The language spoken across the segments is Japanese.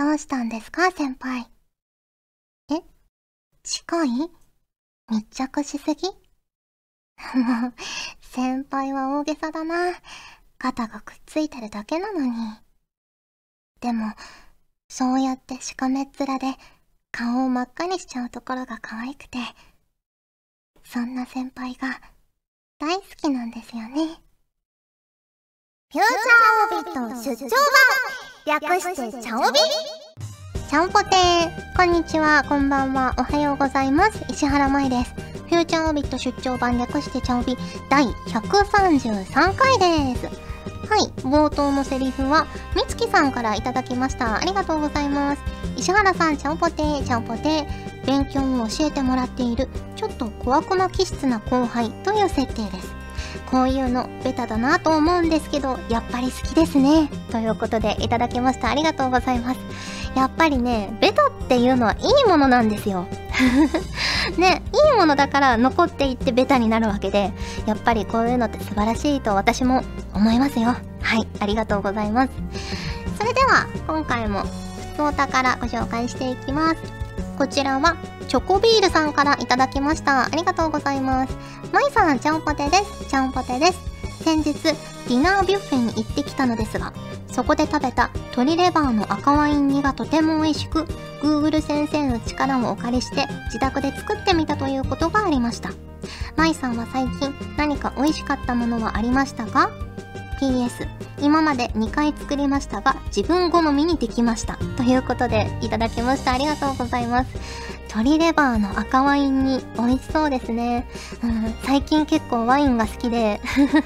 どうしたんですか、先輩？え？近い？密着しすぎ？もう、先輩は大げさだな。肩がくっついてるだけなのに。でも、そうやってしかめっ面で顔を真っ赤にしちゃうところが可愛くて、そんな先輩が大好きなんですよね。フューチャーオービット出張版略してチャオビちゃんぽてーこんにちは、こんばんは、おはようございます。石原舞です。フューチャーオビット出張版略してチャオビ第133回です。はい、冒頭のセリフは、みつきさんからいただきました。ありがとうございます。石原さん、ちゃんぽてー、ちゃんぽてー。勉強を教えてもらっている、ちょっと小悪魔気質な後輩という設定です。こういうのベタだなと思うんですけど、やっぱり好きですね。ということでいただきました。ありがとうございます。やっぱりね、ベタっていうのはいいものなんですよ。ね、いいものだから残っていってベタになるわけで、やっぱりこういうのって素晴らしいと私も思いますよ。はい、ありがとうございます。それでは、今回も、ふつおたからご紹介していきます。こちらは、チョコビールさんからいただきました。ありがとうございます。まいさん、ちゃんぽてです。ちゃんぽてです。先日、ディナービュッフェに行ってきたのですが、そこで食べた鶏レバーの赤ワイン煮がとても美味しく、Google 先生の力をお借りして自宅で作ってみたということがありました。まいさんは最近何か美味しかったものはありましたか ?PS、今まで2回作りましたが自分好みにできました。ということでいただきました。ありがとうございます。鶏レバーの赤ワインに美味しそうですね。うん、最近結構ワインが好きで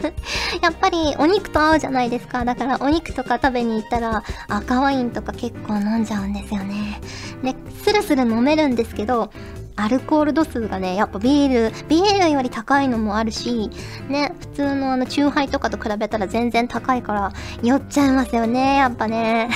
やっぱりお肉と合うじゃないですか。だからお肉とか食べに行ったら赤ワインとか結構飲んじゃうんですよね。で、スルスル飲めるんですけど、アルコール度数がね、やっぱビール、ビールより高いのもあるし、ね、普通のあの、チューハイとかと比べたら全然高いから、酔っちゃいますよね、やっぱね。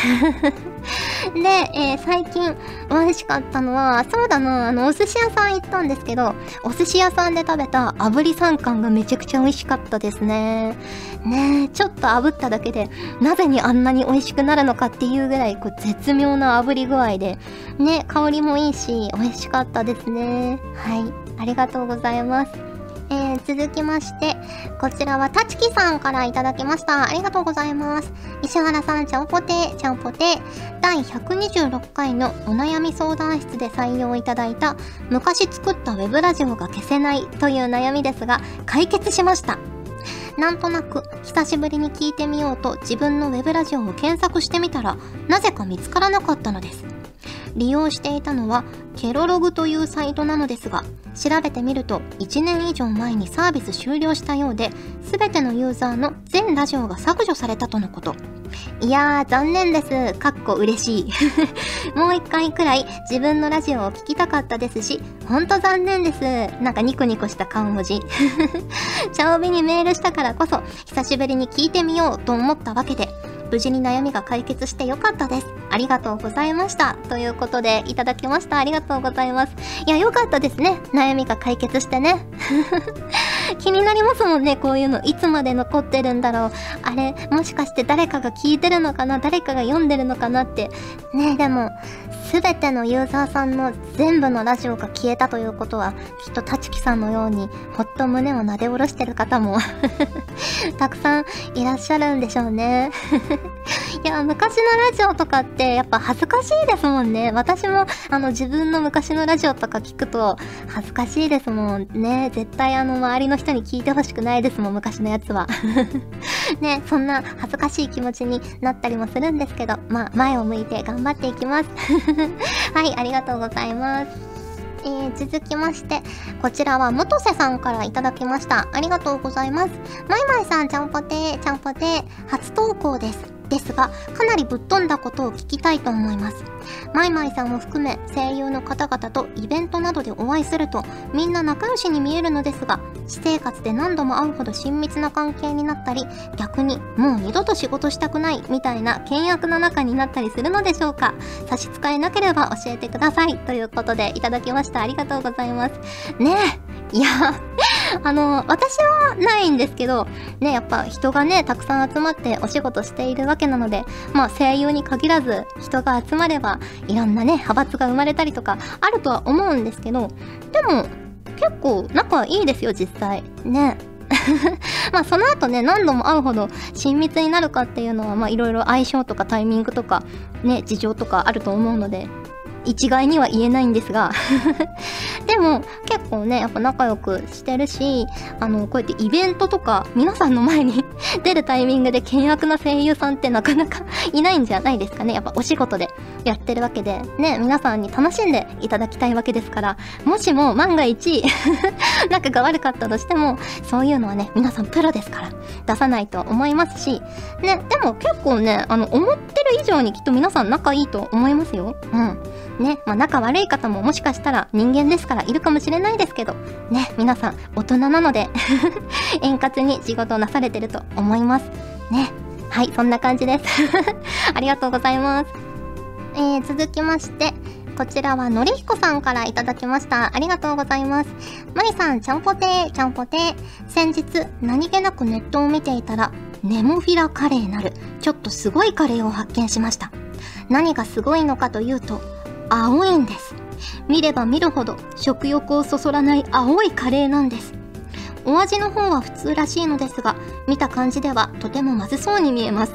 で、えー、最近美味しかったのは、そうだな、あの、お寿司屋さん行ったんですけど、お寿司屋さんで食べた炙り三貫がめちゃくちゃ美味しかったですね。ねえちょっと炙っただけで、なぜにあんなに美味しくなるのかっていうぐらい、こう、絶妙な炙り具合で、ね、香りもいいし、美味しかったですね。はい。ありがとうございます。えー、続きまして、こちらはたちきさんからいただきました。ありがとうございます。石原さん、ちゃんぽて、ちゃんぽて、第126回のお悩み相談室で採用いただいた、昔作ったウェブラジオが消せないという悩みですが、解決しました。なんとなく久しぶりに聞いてみようと自分のウェブラジオを検索してみたらなぜか見つからなかったのです利用していたのはケロログというサイトなのですが調べてみると1年以上前にサービス終了したようで全てのユーザーの全ラジオが削除されたとのこと。いやー残念です。かっこ嬉しい。もう一回くらい自分のラジオを聴きたかったですしほんと残念です。なんかニコニコした顔文字。チャオビにメールしたからこそ久しぶりに聞いてみようと思ったわけで無事に悩みが解決してよかったです。ありがとうございました。ということで、いただきました。ありがとうございます。いや、よかったですね。悩みが解決してね。気になりますもんね、こういうの。いつまで残ってるんだろう。あれ、もしかして誰かが聞いてるのかな？誰かが読んでるのかなって。ねえでも、すべてのユーザーさんの全部のラジオが消えたということは、きっと立木さんのように、ほっと胸をなで下ろしてる方も たくさんいらっしゃるんでしょうね いや、昔のラジオとかってやっぱ恥ずかしいですもんね。私もあの自分の昔のラジオとか聞くと恥ずかしいですもんね。絶対あの周りの人に聞いてほしくないですもん、昔のやつは。ね、そんな恥ずかしい気持ちになったりもするんですけど、まあ前を向いて頑張っていきます。はい、ありがとうございます。ますえー、続きまして、こちらは元瀬さんからいただきました。ありがとうございます。まいまいさん、ちゃんぽてー、ちゃんぽてー、初投稿です。ですが、かなりぶっ飛んだことを聞きたいと思います。まいまいさんを含め声優の方々とイベントなどでお会いするとみんな仲良しに見えるのですが、私生活で何度も会うほど親密な関係になったり、逆にもう二度と仕事したくないみたいな険悪な仲になったりするのでしょうか差し支えなければ教えてください。ということでいただきました。ありがとうございます。ねえ。いや、あの、私はないんですけど、ね、やっぱ人がね、たくさん集まってお仕事しているわけなので、まあ声優に限らず人が集まれば、いろんなね、派閥が生まれたりとかあるとは思うんですけど、でも、結構仲いいですよ、実際。ね。まあその後ね何度も会うほど親密になるかっていうのはまあいろいろ相性とかタイミングとかね事情とかあると思うので一概には言えないんですがでも結構ねやっぱ仲良くしてるしあのこうやってイベントとか皆さんの前に 出るタイミングで険悪な声優さんってなかなか いないんじゃないですかね。やっぱお仕事でやってるわけで。ね皆さんに楽しんでいただきたいわけですから。もしも万が一 仲が悪かったとしてもそういうのはね皆さんプロですから出さないと思いますし。ねでも結構ねあの思ってる以上にきっと皆さん仲いいと思いますよ。うん。ね、まあ仲悪い方ももしかしたら人間ですからいるかもしれないですけど、ね、皆さん大人なので 円滑に仕事をなされてると思います。ね。はい、そんな感じです。ありがとうございます。えー、続きまして、こちらはのりひこさんからいただきました。ありがとうございます。まりさん、ちゃんぽてー、ちゃんぽてー。先日、何気なくネットを見ていたら、ネモフィラカレーなる、ちょっとすごいカレーを発見しました。何がすごいのかというと、青いんです。見れば見るほど食欲をそそらない青いカレーなんです。お味の方は普通らしいのですが、見た感じではとてもまずそうに見えます。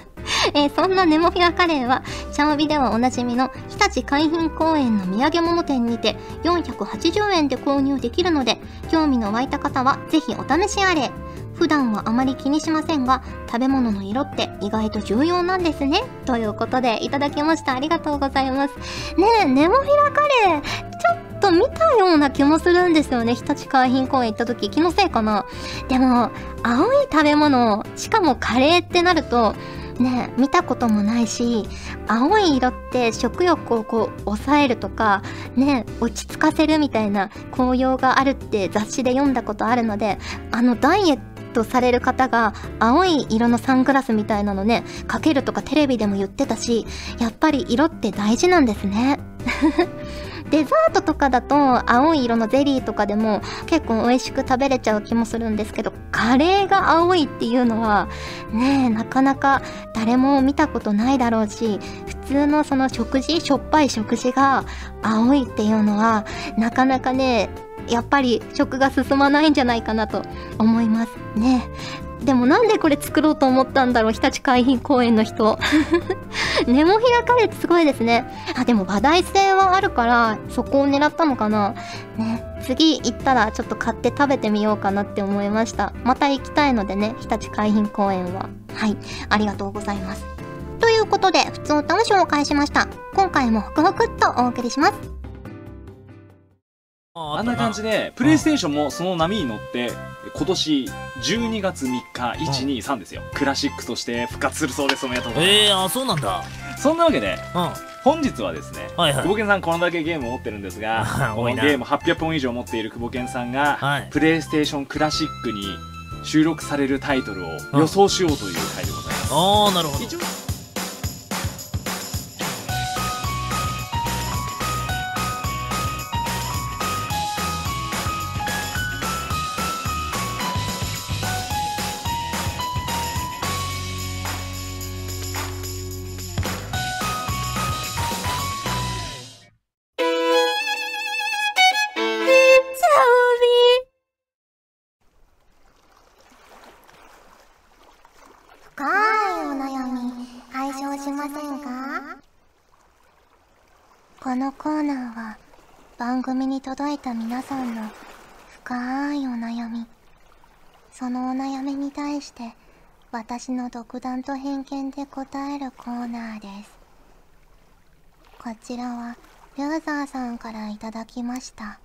え、そんなネモフィラカレーは、チャオビではおなじみの日立海浜公園の土産物店にて480円で購入できるので、興味の湧いた方はぜひお試しあれ。普段はあまり気にしませんが、食べ物の色って意外と重要なんですね。ということで、いただきました。ありがとうございます。ねえ、ネモフィラカレー、ちょっと見たような気もするんですよね。日立海浜公園行った時、気のせいかな。でも、青い食べ物、しかもカレーってなると、ね見たこともないし青い色って食欲をこう抑えるとかね落ち着かせるみたいな効用があるって雑誌で読んだことあるのであのダイエットされる方が青い色のサングラスみたいなのねかけるとかテレビでも言ってたしやっぱり色って大事なんですね。デザートとかだと青い色のゼリーとかでも結構美味しく食べれちゃう気もするんですけどカレーが青いっていうのはねえなかなか誰も見たことないだろうし普通のその食事しょっぱい食事が青いっていうのはなかなかねやっぱり食が進まないんじゃないかなと思いますね。でもなんでこれ作ろうと思ったんだろう日立海浜公園の人。ネモフィラカレーってすごいですね。あ、でも話題性はあるから、そこを狙ったのかな。ね。次行ったらちょっと買って食べてみようかなって思いました。また行きたいのでね、日立海浜公園は。はい。ありがとうございます。ということで、普通歌を紹介しました。今回もホクホクっとお送りします。あんな感じでプレイステーションもその波に乗って今年12月3日123ですよ。クラシックとして復活するそうです。おめでとうございます。ええー、あそうなんだ。そんなわけで、うん、本日はですね、はいはい、久保健さんこのだけゲームを持ってるんですが このゲーム800本以上持っている久保健さんが、はい、プレイステーションクラシックに収録されるタイトルを予想しようという回でございます、ああなるほどこのコーナーは番組に届いた皆さんの深いお悩み。そのお悩みに対して私の独断と偏見で答えるコーナーです。こちらはユーザーさんからいただきました。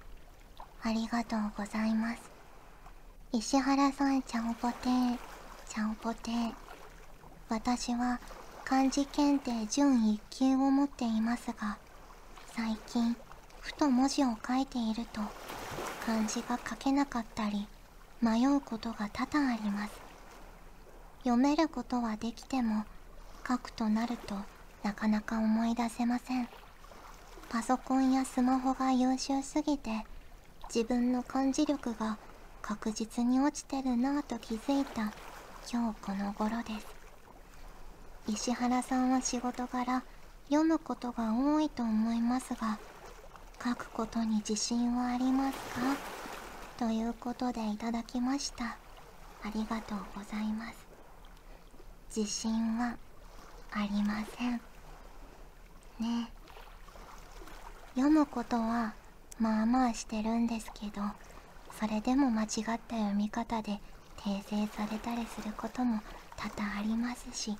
ありがとうございます。石原さんちゃんぽてーちゃんぽてー私は漢字検定準1級を持っていますが最近ふと文字を書いていると漢字が書けなかったり迷うことが多々あります。読めることはできても書くとなるとなかなか思い出せません。パソコンやスマホが優秀すぎて自分の漢字力が確実に落ちてるなぁと気づいた今日この頃です。石原さんは仕事柄読むことが多いと思いますが書くことに自信はありますか？ということでいただきました。ありがとうございます。自信はありません。ね。読むことはまあまあしてるんですけどそれでも間違った読み方で訂正されたりすることも多々ありますし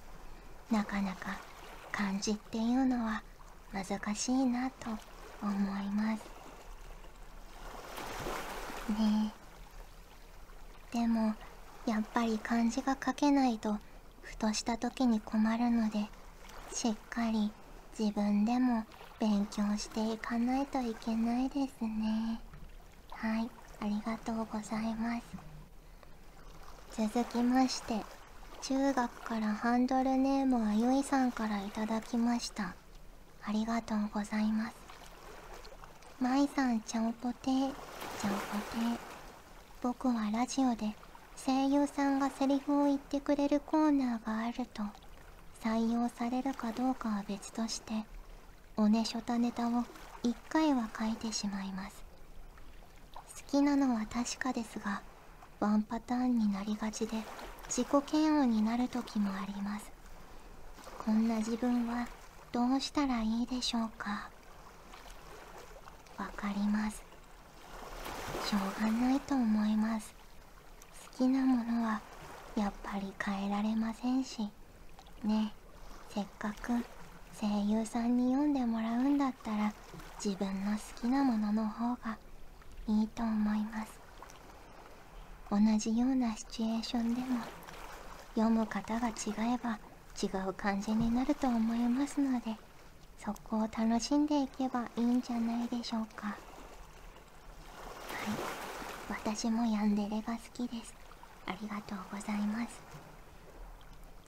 なかなか漢字っていうのは難しいなと思います。ねえ。でもやっぱり漢字が書けないとふとした時に困るのでしっかり自分でも勉強していかないといけないですね。はいありがとうございます。続きまして中学からハンドルネームあゆいさんからいただきました。ありがとうございます。まいさんちゃんぽてちゃんぽて僕はラジオで声優さんがセリフを言ってくれるコーナーがあると採用されるかどうかは別としておねしょたネタを1回は書いてしまいます。好きなのは確かですがワンパターンになりがちで自己嫌悪になる時もあります。こんな自分はどうしたらいいでしょうか？わかります。しょうがないと思います。好きなものはやっぱり変えられませんし。ねせっかく声優さんに読んでもらうんだったら自分の好きなものの方がいいと思います。同じようなシチュエーションでも読む方が違えば違う感じになると思いますのでそこを楽しんでいけばいいんじゃないでしょうか。はい。私もヤンデレが好きです。ありがとうございます。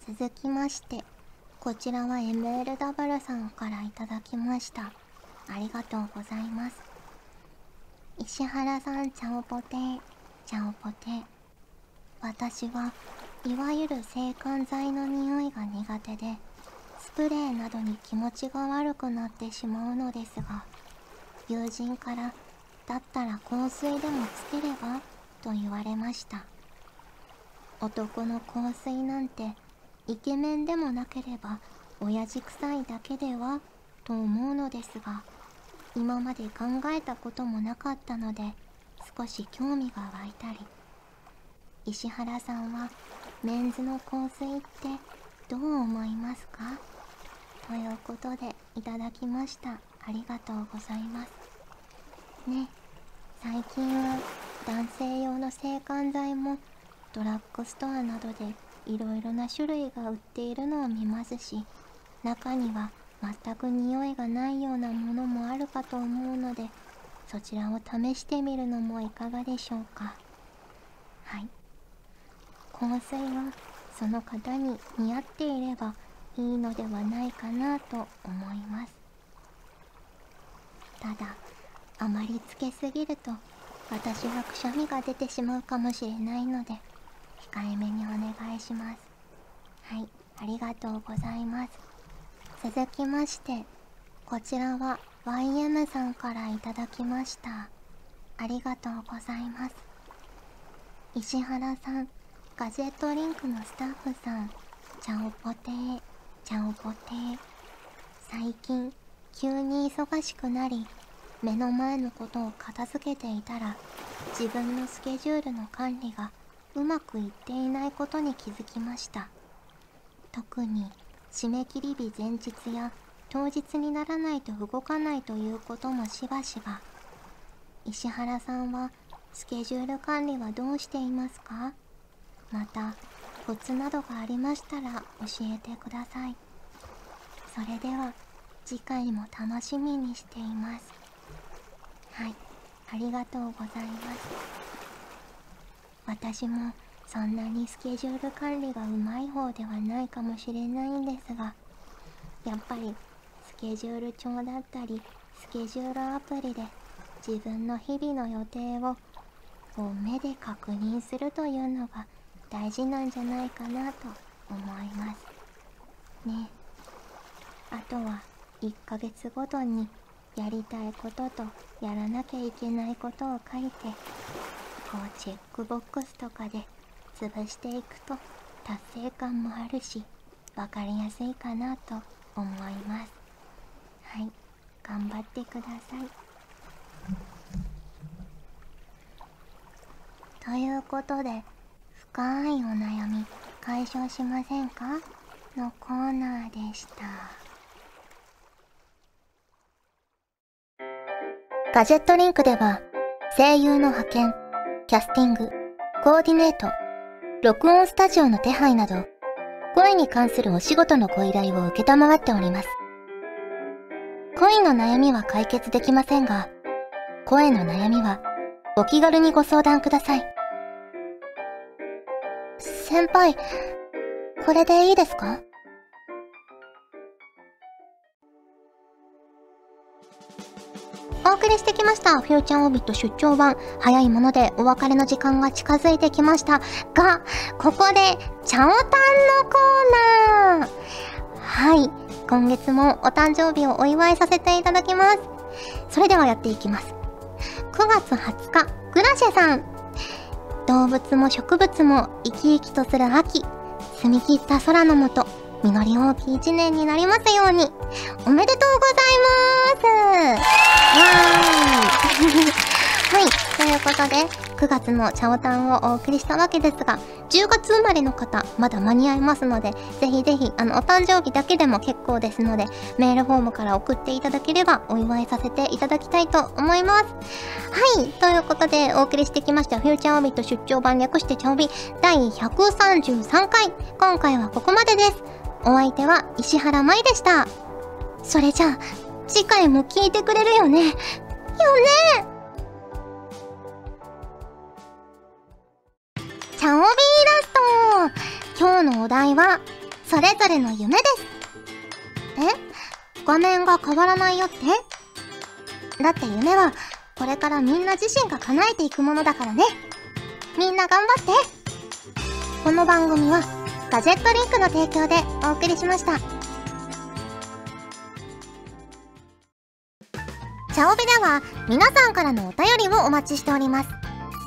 続きましてこちらは MLW さんからいただきました。ありがとうございます。石原さんちゃんぽてちゃんぽて私はいわゆる制汗剤の匂いが苦手でスプレーなどに気持ちが悪くなってしまうのですが友人からだったら香水でもつければ？と言われました。男の香水なんてイケメンでもなければ親父臭いだけでは？と思うのですが今まで考えたこともなかったので少し興味が湧いたり。石原さんはメンズの香水ってどう思いますか？ということでいただきました。ありがとうございます。ね最近は男性用の制汗剤もドラッグストアなどでいろいろな種類が売っているのを見ますし中には全く匂いがないようなものもあるかと思うのでそちらを試してみるのもいかがでしょうか？はい。香水はその方に似合っていればいいのではないかなと思います。ただあまりつけすぎると私はくしゃみが出てしまうかもしれないので控えめにお願いします。はい。ありがとうございます。続きましてこちらは YM さんからいただきました。ありがとうございます。石原さんガジェットリンクのスタッフさんちゃんぽてーちゃんぽてー。最近急に忙しくなり目の前のことを片付けていたら自分のスケジュールの管理がうまくいっていないことに気づきました。特に締め切り日前日や当日にならないと動かないということもしばしば。石原さんはスケジュール管理はどうしていますか？またコツなどがありましたら教えてください。それでは次回も楽しみにしています。はいありがとうございます。私もそんなにスケジュール管理がうまい方ではないかもしれないんですがやっぱりケジュール帳だったりスケジュールアプリで自分の日々の予定をこう目で確認するというのが大事なんじゃないかなと思います。ね。あとは1ヶ月ごとにやりたいこととやらなきゃいけないことを書いてこうチェックボックスとかで潰していくと達成感もあるし分かりやすいかなと思います。頑張ってください。ということで深いお悩み解消しませんか？のコーナーでした。ガジェットリンクでは声優の派遣キャスティングコーディネート録音スタジオの手配など声に関するお仕事のご依頼を受けたまわっております。恋の悩みは解決できませんが声の悩みはお気軽にご相談ください先輩、これでいいですか？お送りしてきました。フューチャーオビット出張版。早いものでお別れの時間が近づいてきました。が、ここで、チャオタンのコーナーはい。今月もお誕生日をお祝いさせていただきます。それではやっていきます。9月20日、グラシェさん。動物も植物も生き生きとする秋澄み切った空の下実り多きい一年になりますようにおめでとうございますことで9月のチャオタンをお送りしたわけですが、10月生まれの方、まだ間に合いますので、ぜひぜひ、あの、お誕生日だけでも結構ですので、メールフォームから送っていただければお祝いさせていただきたいと思います。はい、ということで、お送りしてきました、フューチャーオビット出張版略してチャオビ第133回。今回はここまでです。お相手は石原舞でした。それじゃあ、次回も聞いてくれるよね。よねチャオビーラスト今日のお題は、それぞれの夢です。え？画面が変わらないよって？だって夢は、これからみんな自身が叶えていくものだからね。みんな頑張ってこの番組は、ガジェットリンクの提供でお送りしました。チャオビでは、皆さんからのお便りをお待ちしております。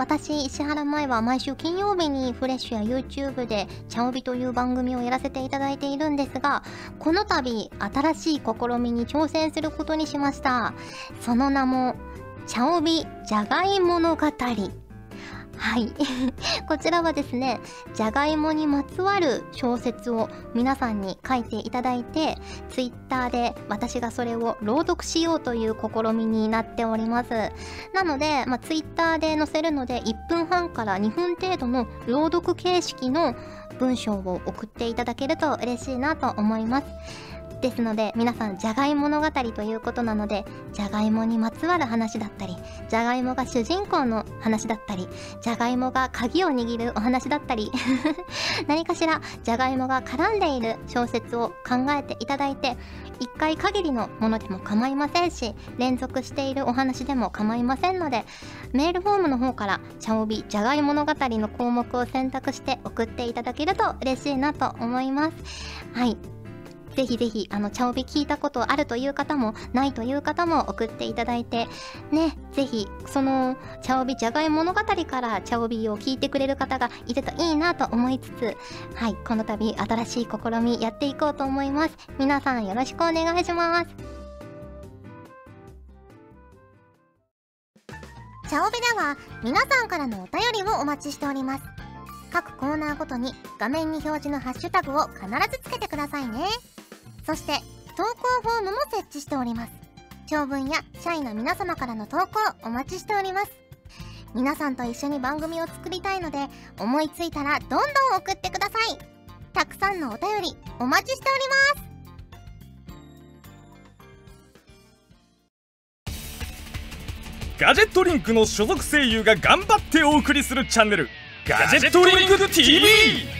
私、石原舞は毎週金曜日にフレッシュや YouTube でちゃおびという番組をやらせていただいているんですが、この度新しい試みに挑戦することにしました。その名も、ちゃおびじゃがい物語。はい。こちらはですね、じゃがいもにまつわる小説を皆さんに書いていただいて、Twitter で私がそれを朗読しようという試みになっております。なので、まあ、Twitter で載せるので、1分半から2分程度の朗読形式の文章を送っていただけると嬉しいなと思います。ですので皆さんじゃがいも物語ということなのでじゃがいもにまつわる話だったりじゃがいもが主人公の話だったりじゃがいもが鍵を握るお話だったり 何かしらじゃがいもが絡んでいる小説を考えていただいて1回限りのものでも構いませんし連続しているお話でも構いませんのでメールフォームの方から「茶帯じゃがい物語」の項目を選択して送っていただけると嬉しいなと思います。はい。ぜひぜひ、あの、茶帯聞いたことあるという方も、ないという方も送っていただいて、ね、ぜひ、その、茶帯じゃがい物語から茶帯を聞いてくれる方がいるといいなと思いつつ、はい、この度、新しい試みやっていこうと思います。皆さんよろしくお願いします。茶帯では、皆さんからのお便りをお待ちしております。各コーナーごとに画面に表示のハッシュタグを必ずつけてくださいね。そして投稿フォームも設置しております。長文や社員の皆様からの投稿お待ちしております。皆さんと一緒に番組を作りたいので思いついたらどんどん送ってください。たくさんのお便りお待ちしております。ガジェットリンクの所属声優が頑張ってお送りするチャンネルガジェットリンク TV